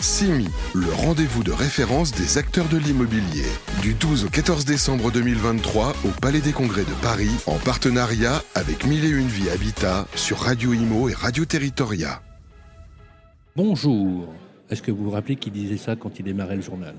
CIMI, le rendez-vous de référence des acteurs de l'immobilier. Du 12 au 14 décembre 2023 au Palais des Congrès de Paris, en partenariat avec Mille et Une Vie Habitat sur Radio Imo et Radio Territoria. Bonjour. Est-ce que vous vous rappelez qu'il disait ça quand il démarrait le journal?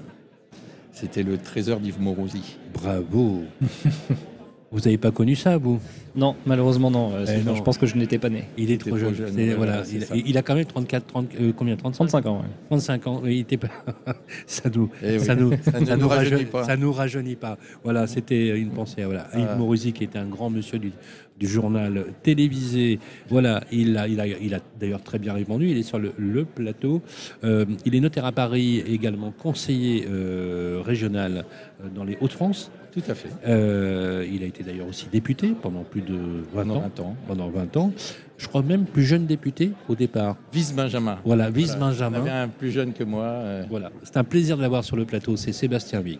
C'était le trésor d'Yves Morosi. Bravo. vous n'avez pas connu ça, vous? Non, malheureusement non. Euh, Eh non. Je pense que je n'étais pas né. Il est trop jeune. voilà, il, a quand même 34, 30, euh, combien 35 35 ans, ouais. 35 ans. Il était pas... ça nous, Eh oui. ça nous, Ça nous rajeunit rajeunit pas. Ça nous rajeunit pas. Voilà, c'était une pensée. Voilà, Ah. Yves Morosi, qui était un grand monsieur du, du journal télévisé. Voilà, il a, il a, il a d'ailleurs très bien répondu. Il est sur le, le plateau. Euh, il est notaire à Paris, également conseiller euh, régional euh, dans les Hauts-de-France. Tout à fait. Euh, il a été d'ailleurs aussi député pendant plus de 20 Pendant ans. 20 ans. Pendant 20 ans. Je crois même plus jeune député au départ. Vice Benjamin. Voilà, vice Voilà. Benjamin. avait un plus jeune que moi. Voilà, c'est un plaisir de l'avoir sur le plateau. C'est Sébastien Big.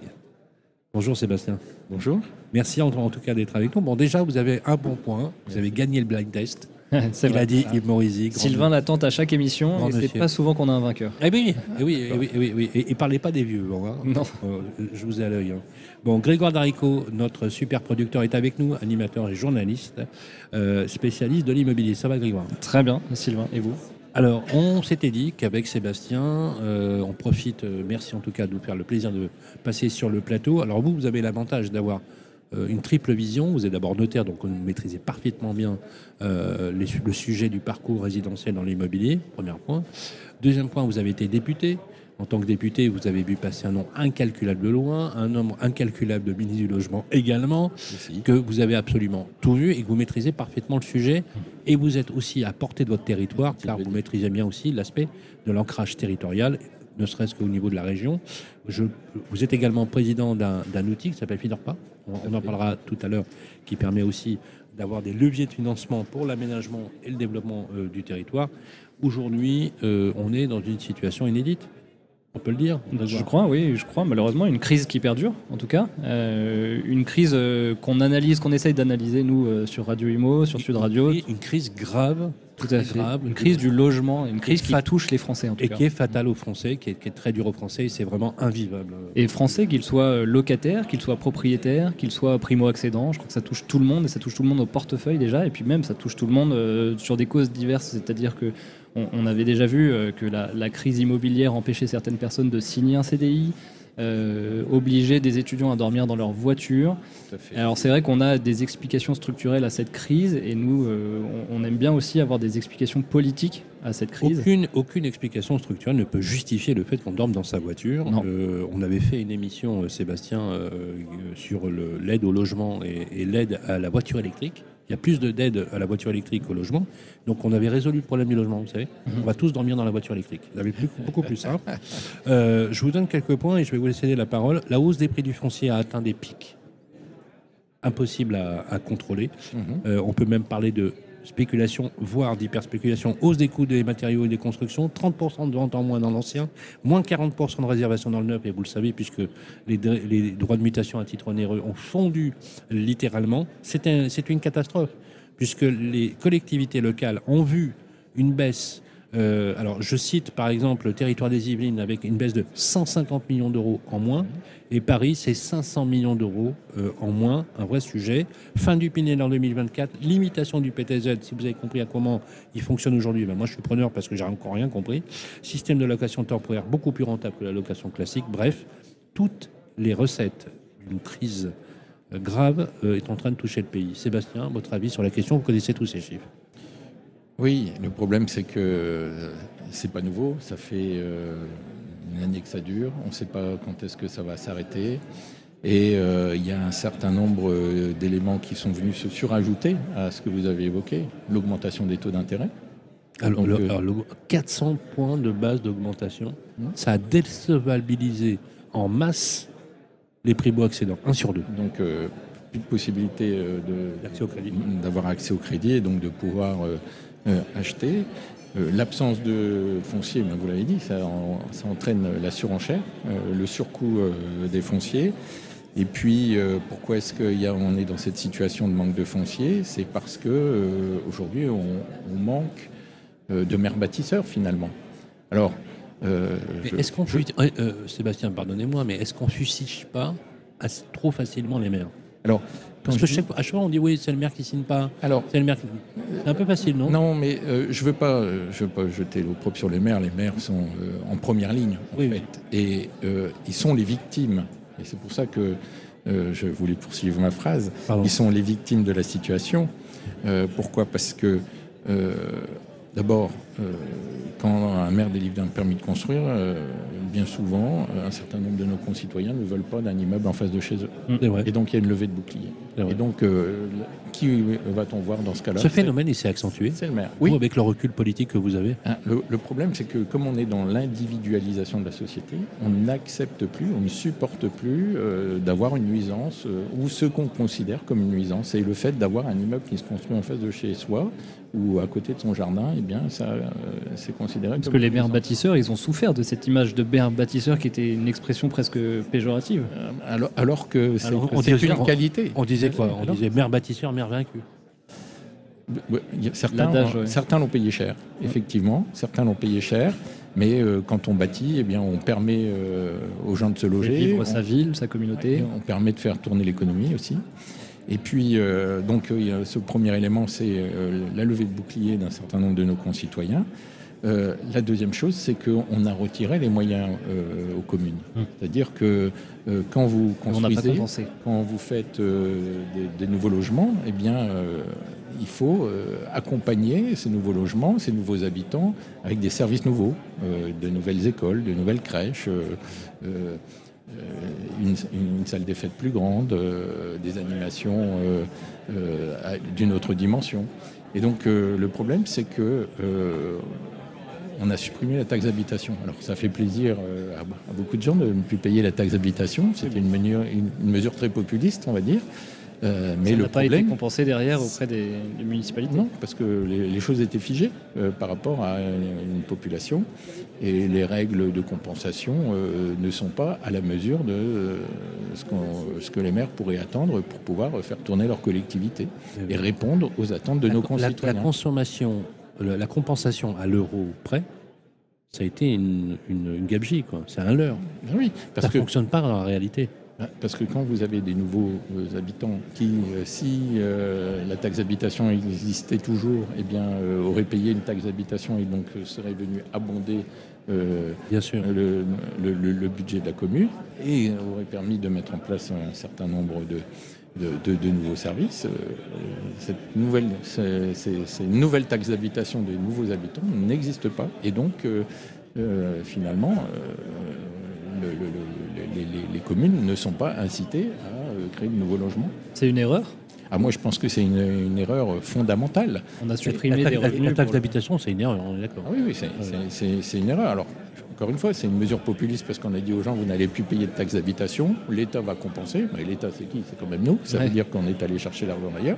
Bonjour Sébastien. Bonjour. Merci en, en tout cas d'être avec nous. Bon, déjà, vous avez un bon point. Vous avez gagné le blind test. C'est Il vrai. a dit Yves Morizy. Sylvain l'attend à chaque émission Grand et c'est pas souvent qu'on a un vainqueur. Eh oui, eh oui, eh oui, eh oui, oui. Et, et parlez pas des vieux. bon, hein. Non. Euh, je vous ai à l'œil. hein. Bon, Grégoire Darico, notre super producteur, est avec nous, animateur et journaliste, euh, spécialiste de l'immobilier. Ça va, Grégoire? Très bien, Sylvain. Et vous? Alors, on s'était dit qu'avec Sébastien, euh, on profite, euh, merci en tout cas de nous faire le plaisir de passer sur le plateau. Alors vous, vous avez l'avantage d'avoir euh, une triple vision. Vous êtes d'abord notaire, donc vous maîtrisez parfaitement bien le sujet du parcours résidentiel dans l'immobilier, premier point. Deuxième point, vous avez été député. En tant que député, vous avez vu passer un nom incalculable de loin, un nombre incalculable de ministres du logement également que vous avez absolument tout vu et que vous maîtrisez parfaitement le sujet. Et vous êtes aussi à portée de votre territoire, car vous maîtrisez bien aussi l'aspect de l'ancrage territorial, ne serait-ce qu'au niveau de la région. Je, vous êtes également président d'un d'un outil qui s'appelle FIDORPA, on, on en parlera tout à l'heure, qui permet aussi d'avoir des leviers de financement pour l'aménagement et le développement euh, du territoire. Aujourd'hui, euh, on est dans une situation inédite, on peut le dire. Je crois, oui, je crois. Malheureusement, une crise qui perdure, en tout cas. Euh, une crise euh, qu'on analyse, qu'on essaye d'analyser, nous, euh, sur Radio Imo, sur Sud Radio. Et une crise grave, Tout à fait. grave, Une crise du logement, une crise qui touche les Français, en tout et cas. qui est fatale aux Français, qui est, qui est très dur aux Français, et c'est vraiment invivable. Et Français, qu'ils soient locataires, qu'ils soient propriétaires, qu'ils soient primo-accédants, je crois que ça touche tout le monde et ça touche tout le monde au portefeuille déjà, et puis même ça touche tout le monde sur des causes diverses, c'est-à-dire que on, on avait déjà vu euh, que la, la crise immobilière empêchait certaines personnes de signer un CDI, euh, obligeait des étudiants à dormir dans leur voiture. Alors c'est vrai qu'on a des explications structurelles à cette crise et nous, euh, on, on aime bien aussi avoir des explications politiques à cette crise. Aucune, aucune explication structurelle ne peut justifier le fait qu'on dorme dans sa voiture. Euh, on avait fait une émission, Sébastien, sur l'aide au logement et, et l'aide à la voiture électrique. Il y a plus de- d'aide à la voiture électrique qu'au logement. Donc on avait résolu le problème du logement, vous savez. Mhm. On va tous dormir dans la voiture électrique. Ça va être plus- beaucoup plus simple. Euh, je vous donne quelques points et je vais vous laisser la parole. La hausse des prix du foncier a atteint des pics impossibles à, à contrôler. Mhm. Euh, on peut même parler de spéculation, voire d'hyperspéculation. Hausse des coûts des matériaux et des constructions, 30% de vente en moins dans l'ancien, moins 40% de réservation dans le neuf, et vous le savez, puisque les, dr- les droits de mutation à titre onéreux ont fondu littéralement. C'est une catastrophe, puisque les collectivités locales ont vu une baisse. Euh, alors, je cite par exemple le territoire des Yvelines avec une baisse de 150 millions d'euros en moins, et Paris, c'est 500 millions d'euros euh, en moins, un vrai sujet. Fin du Pinel en 2024, limitation du PTZ, si vous avez compris à comment il fonctionne aujourd'hui, ben moi je suis preneur parce que j'ai encore rien compris. Système de location temporaire beaucoup plus rentable que la location classique. Bref, toutes les recettes d'une crise euh, grave euh, est en train de toucher le pays. Sébastien, votre avis sur la question, vous connaissez tous ces chiffres. Oui, le problème c'est que euh, c'est pas nouveau. Ça fait euh, une année que ça dure. On ne sait pas quand est-ce que ça va s'arrêter. Et euh, il y a un certain nombre d'éléments qui sont venus se surajouter à ce que vous avez évoqué, l'augmentation des taux d'intérêt. Alors, Donc, le- euh, alors, le 400 points de base d'augmentation, Mmh. ça a déstabilisé en masse les primo-accédants, 1 sur 2. Donc, euh, plus de possibilité d'avoir accès au crédit et donc de pouvoir euh, acheter. Euh, L'absence de foncier, ben, vous l'avez dit, ça, en- ça entraîne la surenchère, euh, le surcoût euh, des fonciers. Et puis, euh, pourquoi est-ce qu'on est dans cette situation de manque de foncier C'est parce que euh, aujourd'hui, on, on manque euh, de maires bâtisseurs finalement. Alors, Euh, je- Est-ce qu'on je- euh, euh, Sébastien, pardonnez-moi, mais est-ce qu'on fustige pas assez- trop facilement les maires Alors, Parce que chaque, à chaque fois, on dit oui, c'est le maire qui signe pas. alors C'est le maire qui. C'est un peu facile, non? Non, mais euh, je veux pas, euh, je veux pas jeter l'opprobre sur les maires. Les maires sont euh, en première ligne, en Oui, fait, et ils sont les victimes. Et c'est pour ça que je voulais poursuivre ma phrase. Pardon. Ils sont les victimes de la situation. Pourquoi? Parce que d'abord, euh, quand un maire délivre un permis de construire, euh, bien souvent, euh, un certain nombre de nos concitoyens ne veulent pas d'un immeuble en face de chez eux. Et donc il y a une levée de bouclier. Et donc, qui va-t-on voir dans ce cas-là Ce C'est- phénomène, il s'est accentué. C'est le maire. Vous, avec le recul politique que vous avez. Hein, Le, le problème, c'est que comme on est dans l'individualisation de la société, on n'accepte plus, on ne supporte plus euh, d'avoir une nuisance euh, ou ce qu'on considère comme une nuisance. Et le fait d'avoir un immeuble qui se construit en face de chez soi ou à côté de son jardin, eh bien, ça, euh, c'est considéré Parce comme que les maires bâtisseurs, ils ont souffert de cette image de maire bâtisseur qui était une expression presque péjorative. Euh, Alors, alors que c'est Alors, on c'est dit- une on- qualité. On disait quoi? On Alors disait maire bâtisseur, maire vaincu. Ouais, il y a- Certains, L'adage, ouais. certains l'ont payé cher, effectivement. Certains l'ont payé cher. Mais euh, quand on bâtit, eh bien, on permet euh, aux gens de se Et loger. vivre on- sa ville, sa communauté. On permet de faire tourner l'économie aussi. Et puis, euh, donc, euh, ce premier élément, c'est euh, la levée de bouclier d'un certain nombre de nos concitoyens. Euh, la deuxième chose, c'est qu'on a retiré les moyens euh, aux communes. Hum. C'est-à-dire que euh, quand vous construisez, quand vous faites des, des nouveaux logements, eh bien, il faut accompagner ces nouveaux logements, ces nouveaux habitants, avec des services nouveaux, de nouvelles écoles, de nouvelles crèches, une, une salle des fêtes plus grande, des animations d'une autre dimension. Et donc, euh, le problème, c'est que euh, on a supprimé la taxe d'habitation. Alors ça fait plaisir euh, à, à beaucoup de gens de ne plus payer la taxe d'habitation. C'était une, mesure- une- une mesure très populiste, on va dire. Euh, mais ça le n'a pas été compensé derrière auprès des, des municipalités. non, parce que les, les choses étaient figées euh, par rapport à une population et les règles de compensation euh, ne sont pas à la mesure de euh, ce, que les maires pourraient attendre pour pouvoir faire tourner leur collectivité et répondre aux attentes de la, nos la- concitoyens. la consommation, la, compensation à l'euro près, ça a été une, une, une gabegie, quoi. C'est un leurre. Oui, Ça parce ne que fonctionne pas dans la réalité. Ah, Parce que quand vous avez des nouveaux euh, habitants qui, euh, si euh, la taxe d'habitation existait toujours, eh bien, euh, auraient payé une taxe d'habitation et donc euh, seraient venus abonder Bien sûr. le, le- le- le budget de la commune et aurait permis de mettre en place un certain nombre de, de, de- de nouveaux services. Euh, Cette nouvelle, ces nouvelles taxes d'habitation des nouveaux habitants n'existent pas et donc euh, euh, finalement euh, le- le- le- les, communes ne sont pas incitées à créer de nouveaux logements. C'est une erreur? Ah, moi, je pense que c'est une, une erreur fondamentale. On a supprimé la, des taxe- d'habitation, c'est une erreur, on est d'accord. Ah oui, oui, c'est une erreur. Alors, encore une fois, c'est une mesure populiste parce qu'on a dit aux gens, vous n'allez plus payer de taxes d'habitation, l'État va compenser. Mais l'État, c'est qui? C'est quand même nous. Ça Ouais. veut dire qu'on est allé chercher l'argent ailleurs.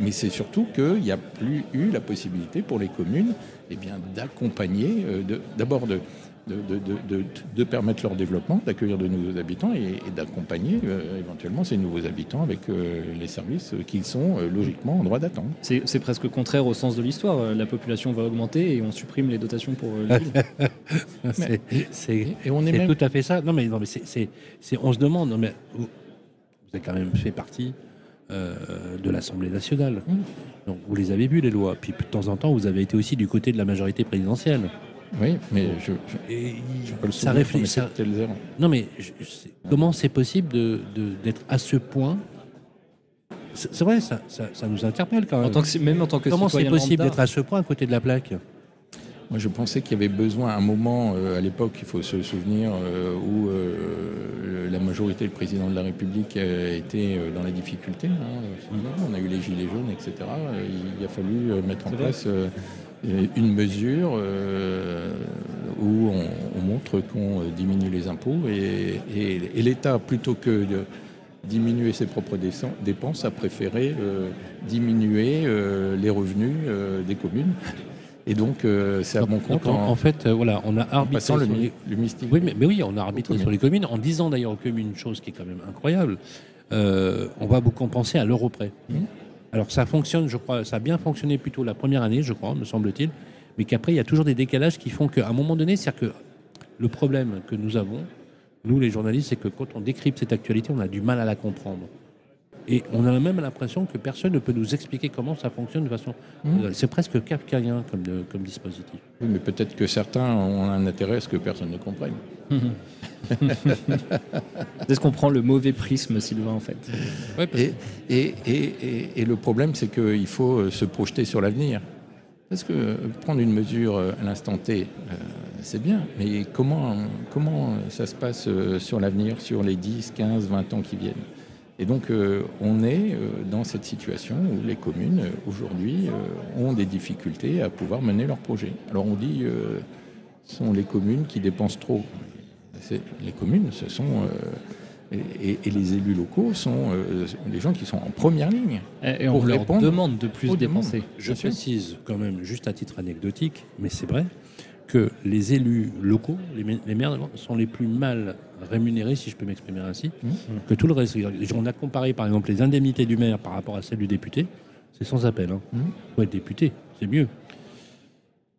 Mais c'est surtout qu'il n'y a plus eu la possibilité pour les communes eh bien, d'accompagner, euh, d'abord de, de, de- de- de- de permettre leur développement, d'accueillir de nouveaux habitants et, et d'accompagner euh, éventuellement ces nouveaux habitants avec euh, les services qu'ils sont euh, logiquement en droit d'attendre. C'est c'est presque contraire au sens de l'histoire. La population va augmenter et on supprime les dotations pour euh, les villes. C'est- C'est Et on est c'est même tout à fait ça. Non, mais, non, mais c'est- c'est- c'est- on se demande, non, mais vous, vous avez quand même fait partie euh, de l'Assemblée nationale. Mm. Donc, vous les avez vus, les lois. Puis de temps en temps, vous avez été aussi du côté de la majorité présidentielle. Oui, mais je, je, Et je peux le ça réfléchit. ça-. Non, mais je- comment c'est possible de- de- d'être à ce point? C'est vrai, ça, ça, ça nous interpelle quand En même. tant que, même en tant que Comment c'est possible d'être à ce point à côté de la plaque? Moi, je pensais qu'il y avait besoin, à un moment, euh, à l'époque, il faut se souvenir, euh, où euh, la majorité, le président de la République euh, était dans la difficulté. hein. On a eu les gilets jaunes, etc. Il a fallu mettre en place euh, une mesure euh, où on, on montre qu'on euh, diminue les impôts et, et- et l'État, plutôt que de diminuer ses propres dépenses, a préféré euh, diminuer euh, les revenus euh, des communes. Et donc, euh, c'est à mon compte en, en, fait, euh, voilà, on a arbitré le, sur mi- les- le mystique. Oui, mais, mais oui, on a arbitré communes. sur les communes en disant d'ailleurs aux communes une chose qui est quand même incroyable. Euh, on va vous compenser à l'euro près. Mhm. Alors ça fonctionne, je crois, ça a bien fonctionné plutôt la première année, je crois, me semble-t-il, mais qu'après il y a toujours des décalages qui font qu'à un moment donné, c'est-à-dire que Le problème que nous avons, nous les journalistes, c'est que quand on décrypte cette actualité, on a du mal à la comprendre. Et on a même l'impression que personne ne peut nous expliquer comment ça fonctionne de façon. Mmh. C'est presque kafkaïen comme, de- comme dispositif. Oui, mais peut-être que certains ont un intérêt à ce que personne ne comprenne. Est-ce qu'on prend le mauvais prisme, Sylvain, en fait? Et, et, et, et- et le problème, c'est qu'il faut euh, se projeter sur l'avenir. Parce que euh, prendre une mesure euh, à l'instant T, euh, c'est bien, mais comment, comment ça se passe sur l'avenir, sur les 10, 15, 20 ans qui viennent? Et donc, euh, on est euh, dans cette situation où les communes, euh, aujourd'hui, euh, ont des difficultés à pouvoir mener leurs projets. Alors, on dit euh, ce sont les communes qui dépensent trop. Les communes, ce sont. euh, et, les élus locaux sont euh, les gens qui sont en première ligne. Et et on Pour leur demande de plus dépenser. Je précise quand même, juste à titre anecdotique, mais c'est vrai, que les élus locaux, les, ma- les maires, sont les plus mal rémunérés, si je peux m'exprimer ainsi, Mmh. que tout le reste. On a comparé par exemple les indemnités du maire par rapport à celles du député, c'est sans appel. Hein. Mmh. Faut être député, c'est mieux.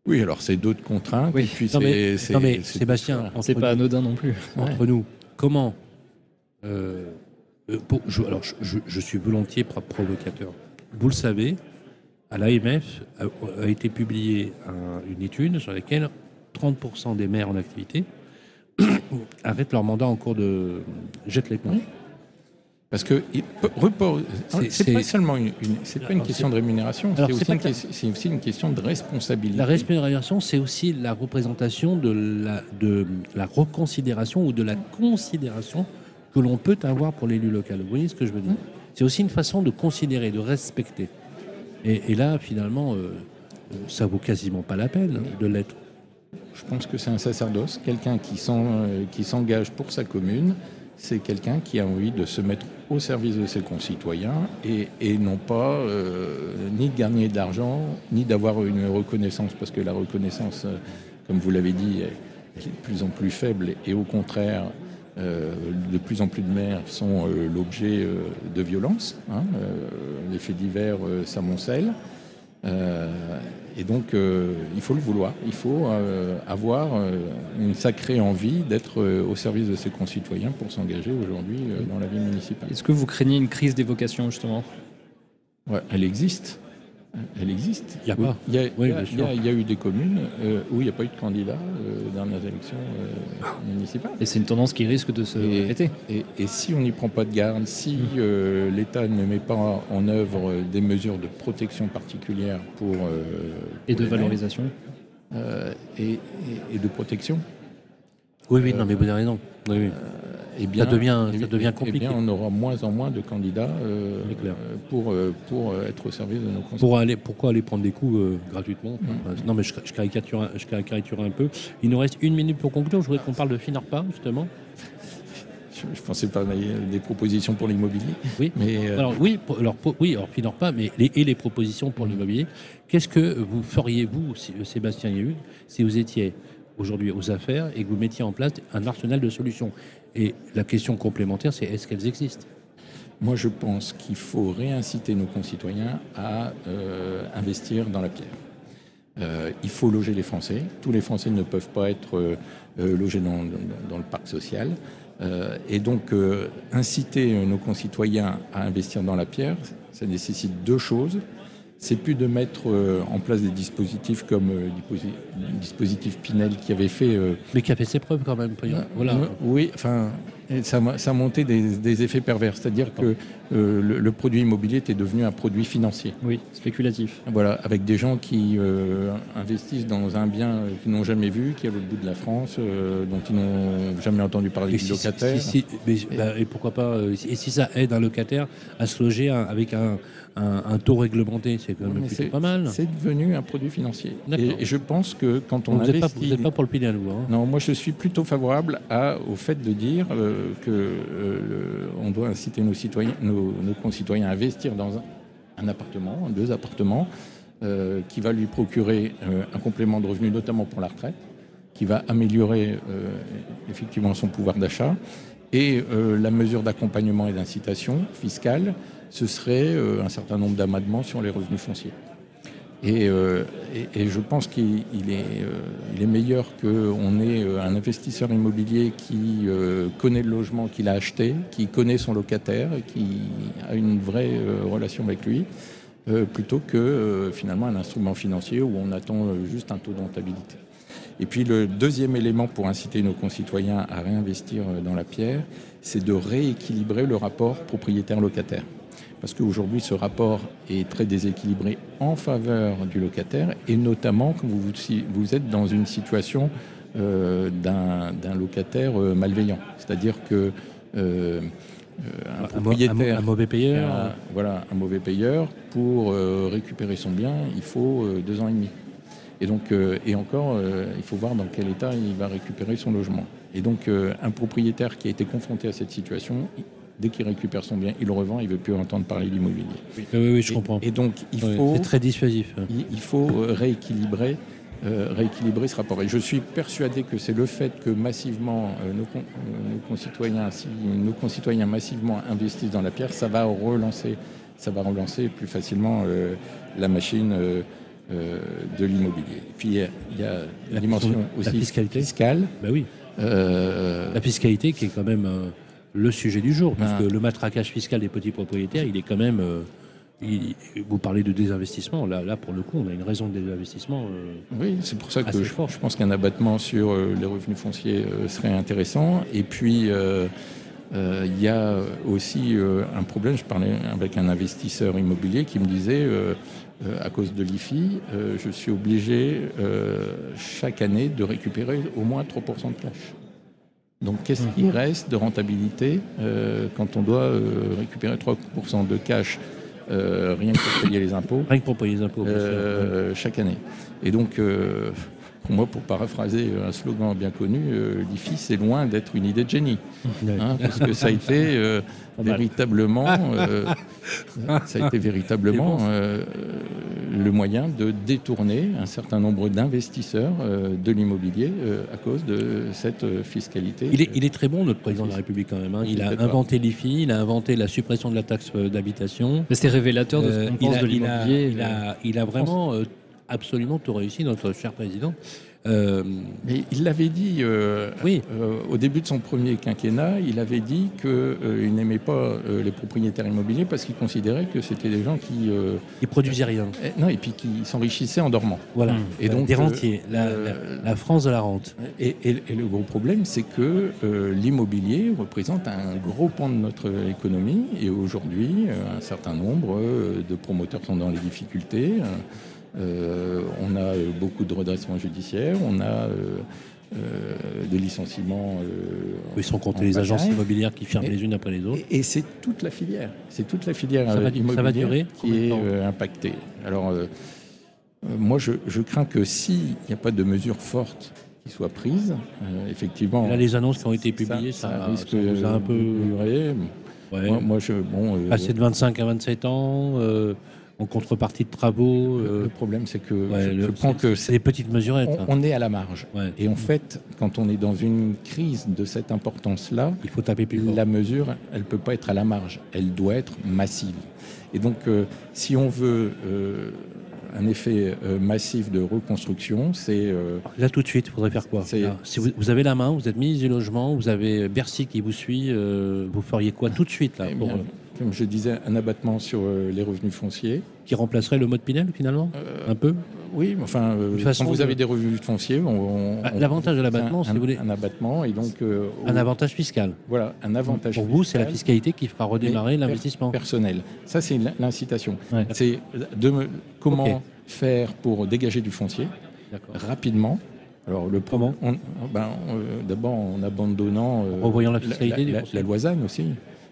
Oui, alors c'est d'autres contraintes. Oui. et puis Non, mais- c'est- non, mais c'est- Sébastien, entre C'est pas nous- anodin non plus. entre nous, comment euh, euh, pour- je, Alors, je, je- je suis volontiers pro- provocateur. Vous le savez, à l'AMF a, a été publiée un- une étude sur laquelle 30% des maires en activité arrêtent leur mandat en cours de jettent les Oui. Parce que report- C'est- pas seulement une, une- c'est pas une question de rémunération, Alors, c'est aussi, pas une que- ques- c'est aussi une question de responsabilité. La respiration, c'est aussi la représentation de la, de la reconsidération ou de la considération que l'on peut avoir pour l'élu local. Vous voyez ce que je veux dire? C'est aussi une façon de considérer, de respecter. Et, et là, finalement, euh, euh, ça vaut quasiment pas la peine de l'être. Je pense que c'est un sacerdoce, quelqu'un qui euh, qui s'engage pour sa commune, c'est quelqu'un qui a envie de se mettre au service de ses concitoyens et, non pas euh, ni de gagner de l'argent, ni d'avoir une reconnaissance, parce que la reconnaissance, euh, comme vous l'avez dit, est de plus en plus faible et au contraire, euh, de plus en plus de maires sont l'objet de violences. hein, les faits divers s'amoncellent. Et donc, euh, il faut le vouloir. Il faut euh, avoir euh, une sacrée envie d'être au service de ses concitoyens pour s'engager aujourd'hui dans la vie municipale. Est-ce que vous craignez une crise des vocations, justement? Ouais, elle existe. Elle existe. Il y a pas. Il y a, Oui, il y a- bien sûr. il y a- il y a eu des communes euh, où il n'y a pas eu de candidat euh, dans les élections euh, municipales. Et c'est une tendance qui risque de se Et- répéter. Et, et si on n'y prend pas de garde, si Mmh. euh, l'État ne met pas en œuvre des mesures de protection particulières pour, euh, Et de valorisation. euh, et, et- et de protection, Oui, oui, non, mais vous avez raison. Oui, oui. Eh bien, devient- ça eh- devient eh compliqué. bien, on aura moins en moins de candidats euh, pour, euh, pour euh, être au service de nos concitoyens. Pour aller, pourquoi aller prendre des coups euh, gratuitement Enfin, Non, mais je, je caricature, un- je caricature un peu. Il nous reste une minute pour conclure. Je voudrais qu'on parle de Finarpa, justement. Je ne pensais pas des propositions pour l'immobilier. Oui. Mais euh, Alors oui, pour- alors, pour- oui, alors Finarpa, mais les, et les propositions pour l'immobilier. Qu'est-ce que vous feriez, vous, Sébastien Hugues, si vous étiez aujourd'hui aux affaires et que vous mettiez en place un arsenal de solutions? Et la question complémentaire, c'est est-ce qu'elles existent? Moi, je pense qu'il faut réinciter nos concitoyens à euh, investir dans la pierre. Euh, il faut loger les Français. Tous les Français ne peuvent pas être euh, logés dans, dans- le parc social. Et donc, inciter nos concitoyens à investir dans la pierre, ça nécessite deux choses. C'est plus de mettre euh, en place des dispositifs comme euh, le le dispositif Pinel qui avait fait euh, Mais qui a fait ses preuves quand même. Voilà. euh, Oui, enfin, ça, a- ça a monté des, des effets pervers, c'est-à-dire que euh, le, le produit immobilier était devenu un produit financier. Oui, spéculatif. Voilà, avec des gens qui euh, investissent dans un bien qu'ils n'ont jamais vu, qui est à l'autre bout de la France, euh, dont ils n'ont jamais entendu parler Et, du si- locataire. si- si- mais, bah, et pourquoi pas Et si ça aide un locataire à se loger un- avec un, un- un taux réglementé, c'est quand même plutôt pas mal. C'est devenu un produit financier. Et, et je pense que quand on Donc, vous n'êtes pas, investit... pour le Pinel, vous hein Non, moi je suis plutôt favorable à, au fait de dire que le- on doit inciter nos, citoyens, nos, nos concitoyens à investir dans un, appartement, deux appartements, euh, qui va lui procurer euh, un complément de revenu, notamment pour la retraite, qui va améliorer euh, effectivement son pouvoir d'achat. Et la mesure d'accompagnement et d'incitation fiscale, ce serait un certain nombre d'amadements sur les revenus fonciers. Et, euh, et- je pense qu'il euh, est meilleur qu'on ait euh, un investisseur immobilier qui connaît le logement qu'il a acheté, qui connaît son locataire, et qui a une vraie relation avec lui, plutôt que finalement un instrument financier où on attend juste un taux de rentabilité. Et puis le deuxième élément pour inciter nos concitoyens à réinvestir dans la pierre, c'est de rééquilibrer le rapport propriétaire-locataire. Parce qu'aujourd'hui, ce rapport est très déséquilibré en faveur du locataire, et notamment quand vous, vous êtes dans une situation euh, d'un locataire euh, malveillant. C'est-à-dire que euh, un propriétaire un mauvais payeur. un- voilà, un mauvais payeur, pour euh, récupérer son bien, il faut deux ans et demi. Et donc, et encore, il faut voir dans quel état il va récupérer son logement. Et donc, un propriétaire qui a été confronté à cette situation, dès qu'il récupère son bien, il le revend, il veut plus entendre parler d'immobilier. Oui, oui, oui, je Et- comprends. Et, donc, il Oui, faut, C'est très dissuasif. il, il faut euh, rééquilibrer, euh, rééquilibrer ce rapport. Et je suis persuadé que c'est le fait que massivement euh, nos, con- euh, nos concitoyens, si nos concitoyens massivement investissent dans la pierre, ça va relancer, ça va relancer plus facilement la machine de l'immobilier. Puis il y a, il y a la La- dimension la aussi fiscalité. fiscale. Bah oui. La fiscalité qui est quand même le sujet du jour, parce Ah. que le matraquage fiscal des petits propriétaires, il est quand même. euh, il- vous parlez de désinvestissement, là, là pour le coup, on a une raison de désinvestissement. euh, Oui, c'est pour ça que je, fort. je pense qu'un abattement sur euh, les revenus fonciers serait intéressant. Et puis, il y a aussi un problème. Je parlais avec un investisseur immobilier qui me disait, euh, à cause de l'IFI, euh, je suis obligé euh, chaque année de récupérer au moins 3% de cash. Donc, qu'est-ce qui reste de rentabilité euh, quand on doit euh, récupérer 3% de cash euh, rien que pour payer les impôts? Rien que pour payer les impôts. bien sûr. chaque année. Et donc, pour moi, pour paraphraser un slogan bien connu, euh, l'IFI, c'est loin d'être une idée de génie. Hein, parce que ça a été euh, véritablement, euh, ça a été véritablement euh, le moyen de détourner un certain nombre d'investisseurs euh, de l'immobilier euh, à cause de cette euh, fiscalité. Il est, il est très bon, notre président de la République, quand même. hein. Il a inventé l'IFI, il a inventé la suppression de la taxe euh, d'habitation. C'est révélateur de ce Euh, qu'on pense a, de l'immobilier. il, a, il a vraiment euh, absolument tout réussi, notre cher président. Euh, Mais il l'avait dit euh, Oui. euh, au début de son premier quinquennat, il avait dit qu'il n'aimait pas euh, les propriétaires immobiliers parce qu'il considérait que c'était des gens qui... euh, il produisait rien. eh, non, et puis qui s'enrichissaient en dormant. Voilà. Et donc, des rentiers. La, euh, la- la France de la rente. Et, et- et le gros problème, c'est que euh, l'immobilier représente un gros pan de notre économie. Et aujourd'hui, euh, un certain nombre euh, de promoteurs sont dans les difficultés. Euh, on a euh, beaucoup de redressements judiciaires, on a euh, des licenciements. euh, Ils sont comptés en les agences immobilières qui ferment Et- les unes après les autres. Et, et c'est toute la filière. C'est toute la filière Ça va du- ça va immobilière durer qui est euh, impactée. Alors, moi, je, je crains que s'il n'y a pas de mesures fortes qui soient prises, effectivement. Là, les annonces qui ont été publiées, ça, ça risque a un peu. de durer. Ouais. Moi, moi, je, bon, Passer de 25 à 27 ans, en contrepartie de travaux. le, euh, le problème, c'est que ouais, je, je prends que c'est des petites mesurettes. on, hein. on est à la marge. Ouais. Et en fait, quand on est dans une crise de cette importance-là, Il faut taper plus fort. la mesure, elle ne peut pas être à la marge, elle doit être massive. Et donc, euh, si on veut euh, un effet euh, massif de reconstruction, c'est Là, tout de suite, il faudrait faire quoi? Là, Si vous, vous avez la main, vous êtes ministre du logement, vous avez Bercy qui vous suit, vous feriez quoi tout de suite là eh bien, comme je disais, un abattement sur euh, les revenus fonciers. qui remplacerait le mode Pinel finalement Euh, Un peu Oui, enfin, euh, façon, quand vous avez des revenus fonciers, on, on- on- l'avantage de l'abattement, si vous voulez- un abattement, et donc euh, Un avantage fiscal. voilà, un avantage. Pour vous, c'est la fiscal. fiscalité qui fera redémarrer l'investissement. personnel. Ça, c'est l'in- l'incitation. Ouais. C'est de comment faire pour dégager du foncier rapidement. Alors le Comment? ben, euh, D'abord en abandonnant En revoyant la fiscalité du la, foncier. la loisane aussi,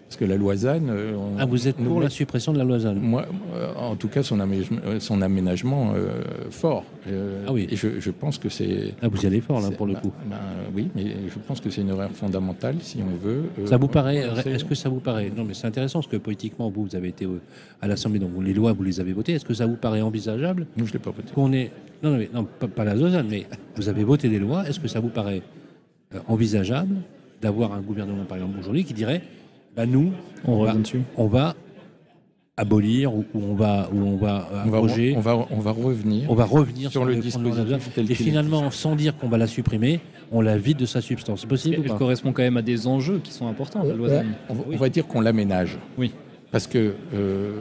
parce que la loisane. euh, on- Ah, vous êtes pour la suppression de la loisane Moi, euh, en tout cas, son aménagement, euh, son aménagement euh, fort. Euh, Ah oui. Et je, je pense que c'est. Ah, vous y allez fort là pour le ben- coup. ben, oui, mais je pense que c'est une erreur fondamentale si on veut. euh, Ça vous paraît Est-ce que ça vous paraît Non, mais c'est intéressant parce que politiquement, vous, vous avez été à l'Assemblée, donc les lois, vous les avez votées. Est-ce que ça vous paraît envisageable Nous, je ne l'ai pas voté. qu'on est non, non, mais, non, pas, pas la Lausanne, mais vous avez voté des lois. Est-ce que ça vous paraît envisageable d'avoir un gouvernement, par exemple aujourd'hui, qui dirait bah, nous, On va- on abolir ou, ou on va ou on va On va, abroger. on, va, on va revenir On va revenir sur le dispositif tel Et finalement, sans dire qu'on va la supprimer, on la vide de sa substance. C'est possible Elle correspond quand même à des enjeux qui sont importants, la loi on, va- on va dire qu'on l'aménage. Oui. Parce que euh,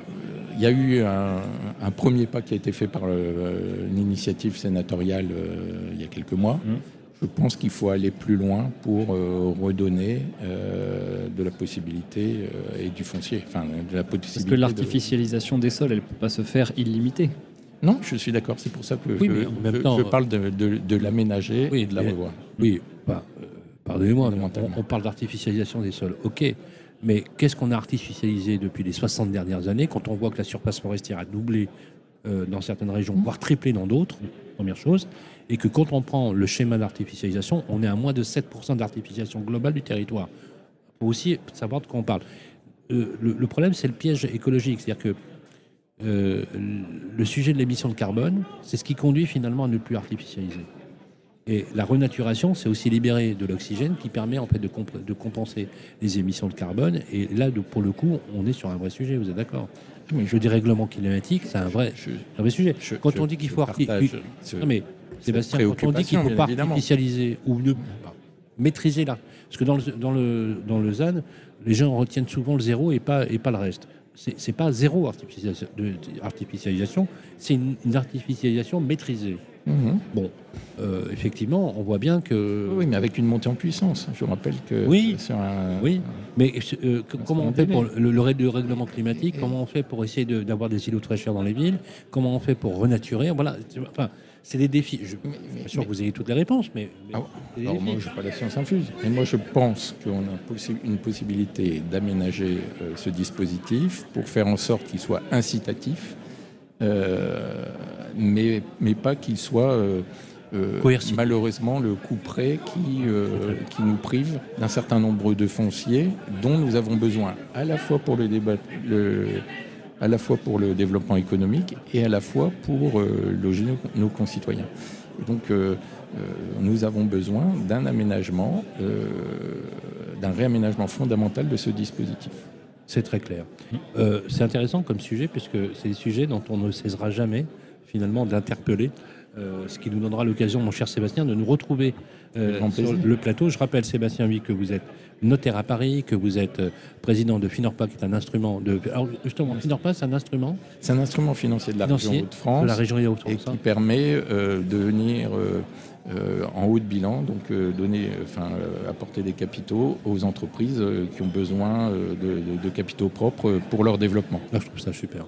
il y a eu un, un premier pas qui a été fait par euh, une initiative sénatoriale euh, il y a quelques mois. Mhm. Je pense qu'il faut aller plus loin pour euh, redonner euh, de la possibilité euh, et du foncier, enfin de la possibilité. Parce que de- l'artificialisation des sols, elle ne peut pas se faire illimitée. Non, je suis d'accord. C'est pour ça que Oui, je, mais en même je- temps, je parle de, de- de l'aménager Oui, et de la revoir. Oui, bah, pardonnez-moi, on parle d'artificialisation des sols, ok. Mais qu'est-ce qu'on a artificialisé depuis les 60 dernières années quand on voit que la surface forestière a doublé euh, dans certaines régions, voire triplé dans d'autres, première chose, et que quand on prend le schéma d'artificialisation, on est à moins de 7% d'artificialisation globale du territoire. Il faut aussi savoir de quoi on parle. Euh, le, problème, c'est le piège écologique, c'est-à-dire que euh, le sujet de l'émission de carbone, c'est ce qui conduit finalement à ne plus artificialiser. Et la renaturation, c'est aussi libérer de l'oxygène qui permet en fait de, comp- de compenser les émissions de carbone. Et là, de- pour le coup, on est sur un vrai sujet. Vous êtes d'accord? Je dis règlement climatique, c'est un vrai, Je- un vrai sujet. je- Quand je- on dit qu'il faut partage Non, mais Sébastien, quand on dit qu'il ne faut pas artificialiser ou ne pas maîtriser là, parce que dans le, dans le, dans le ZAN, les gens retiennent souvent le zéro et pas, et pas le reste. C'est pas zéro artificialisation, de- de- artificialisation, c'est une, une artificialisation maîtrisée. Mhm. Bon, euh, effectivement, on voit bien que. Oui, mais avec une montée en puissance. Je vous rappelle que Oui. sur un, Oui, mais euh, comment on fait pour le, règlement climatique Comment on fait pour essayer de- d'avoir des îlots de fraîcheur dans les villes Comment on fait pour renaturer Voilà, enfin, c'est des défis. Je ne suis pas sûr que vous ayez toutes les réponses, mais, mais Ah, Alors moi, je n'ai pas la science infuse. Mais moi, je pense qu'on a possi- une possibilité d'aménager euh, ce dispositif pour faire en sorte qu'il soit incitatif, euh, mais, mais pas qu'il soit euh, malheureusement le coup près qui, qui nous prive d'un certain nombre de fonciers dont nous avons besoin à la fois pour le débat, le, à la fois pour le développement économique et à la fois pour euh, loger nos, nos concitoyens. Donc, euh, euh, nous avons besoin d'un aménagement, euh, d'un réaménagement fondamental de ce dispositif. C'est très clair. C'est intéressant comme sujet, puisque c'est des sujets dont on ne cessera jamais, finalement, d'interpeller. ce qui nous donnera l'occasion, mon cher Sébastien, de nous retrouver sur le plateau. Je rappelle, Sébastien, oui, que vous êtes notaire à Paris, que vous êtes euh, président de Finorpa, qui est un instrument de. Alors, justement, Finorpa, c'est un instrument C'est un instrument financier de la financier région de Hauts-de-France la région et Hauts-de-France. qui permet euh, de venir euh, euh, en haut de bilan, donc euh, donner, enfin, euh, apporter des capitaux aux entreprises qui ont besoin de, de- de capitaux propres pour leur développement. Là, je trouve ça super.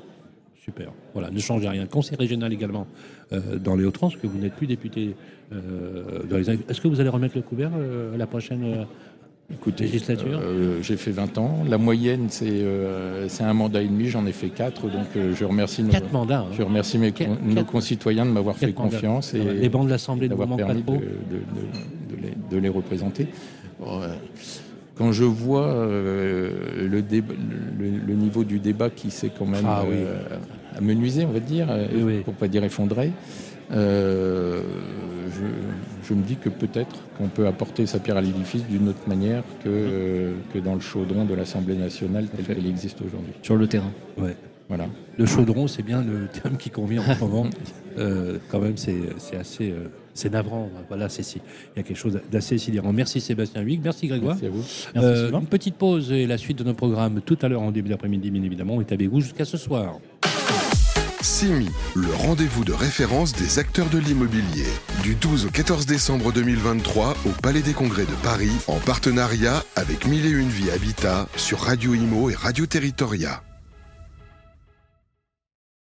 Super. Voilà, ne changez rien. Conseil régional également dans les Hauts-de-France, que vous n'êtes plus député dans les... Est-ce que vous allez remettre le couvert à la prochaine Écoutez, Législature euh, j'ai fait 20 ans. La moyenne, c'est euh, c'est un mandat et demi. J'en ai fait 4. Donc, euh, je remercie, nos, Quatre mandats. hein. je remercie mes, Quatre- nos quatre- concitoyens de m'avoir fait mandats. confiance et les bancs de l'Assemblée ne vous d'avoir manquent pas de, trop. de- de- de les, de les représenter. Bon, euh, quand je vois euh, le, débat- le, le niveau du débat qui s'est quand même Ah oui. euh, amenuisé, on va dire, euh, Oui, oui. pour pas dire effondré, euh, je, je me dis que peut-être qu'on peut apporter sa pierre à l'édifice d'une autre manière que, euh, que dans le chaudron de l'Assemblée nationale tel qu'elle existe aujourd'hui. sur le terrain. Ouais. Voilà. Le chaudron, c'est bien le terme qui convient en ce moment. Euh, quand même, c'est c'est assez. euh, c'est navrant. Voilà. Il y a quelque chose d'assez sidérant. Merci Sébastien Huyghe. Merci Grégoire. Merci à vous. Merci, Euh, Sylvain. une petite pause et la suite de nos programmes tout à l'heure en début d'après-midi, bien évidemment. On est avec vous jusqu'à ce soir. CIMI, le rendez-vous de référence des acteurs de l'immobilier. Du 12 au 14 décembre 2023 au Palais des Congrès de Paris, en partenariat avec 1001 Vie Habitat sur Radio Imo et Radio Territoria.